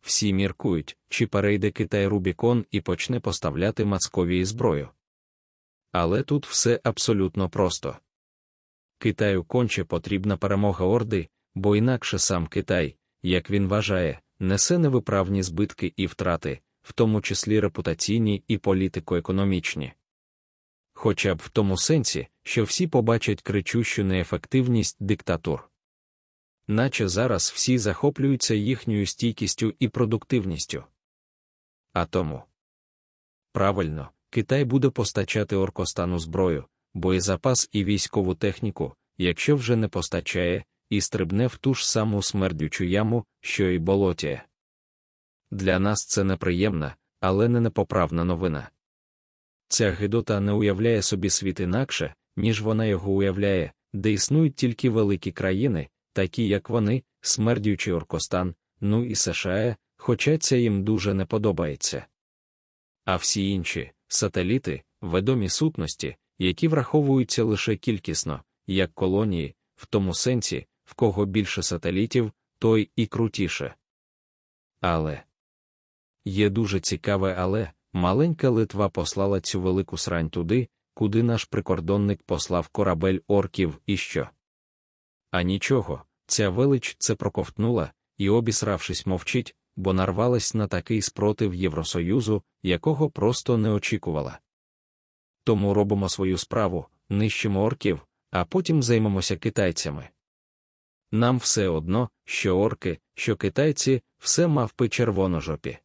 Всі міркують, чи перейде Китай Рубікон і почне поставляти Мацковії зброю. Але тут все абсолютно просто. Китаю конче потрібна перемога Орди, бо інакше сам Китай, як він вважає, несе невиправні збитки і втрати, в тому числі репутаційні і політико-економічні. Хоча б в тому сенсі, що всі побачать кричущу неефективність диктатур. Наче зараз всі захоплюються їхньою стійкістю і продуктивністю. А тому правильно, Китай буде постачати Оркостану зброю, боєзапас і військову техніку, якщо вже не постачає, і стрибне в ту ж саму смердючу яму, що й болотія. Для нас це неприємна, але не непоправна новина. Ця гидота не уявляє собі світ інакше, ніж вона його уявляє, де існують тільки великі країни, такі як вони, смердючий Оркостан, ну і США, хоча це їм дуже не подобається. А всі інші сателіти, ведомі сутності, які враховуються лише кількісно, як колонії, в тому сенсі, в кого більше сателітів, той і крутіше. Але є дуже цікаве, але маленька Литва послала цю велику срань туди, куди наш прикордонник послав корабель орків і що. А нічого, ця велич це проковтнула і, обісравшись, мовчить, бо нарвалась на такий спротив Євросоюзу, якого просто не очікувала. Тому робимо свою справу, нищимо орків, а потім займемося китайцями. Нам все одно, що орки, що китайці, все мавпи червоножопі.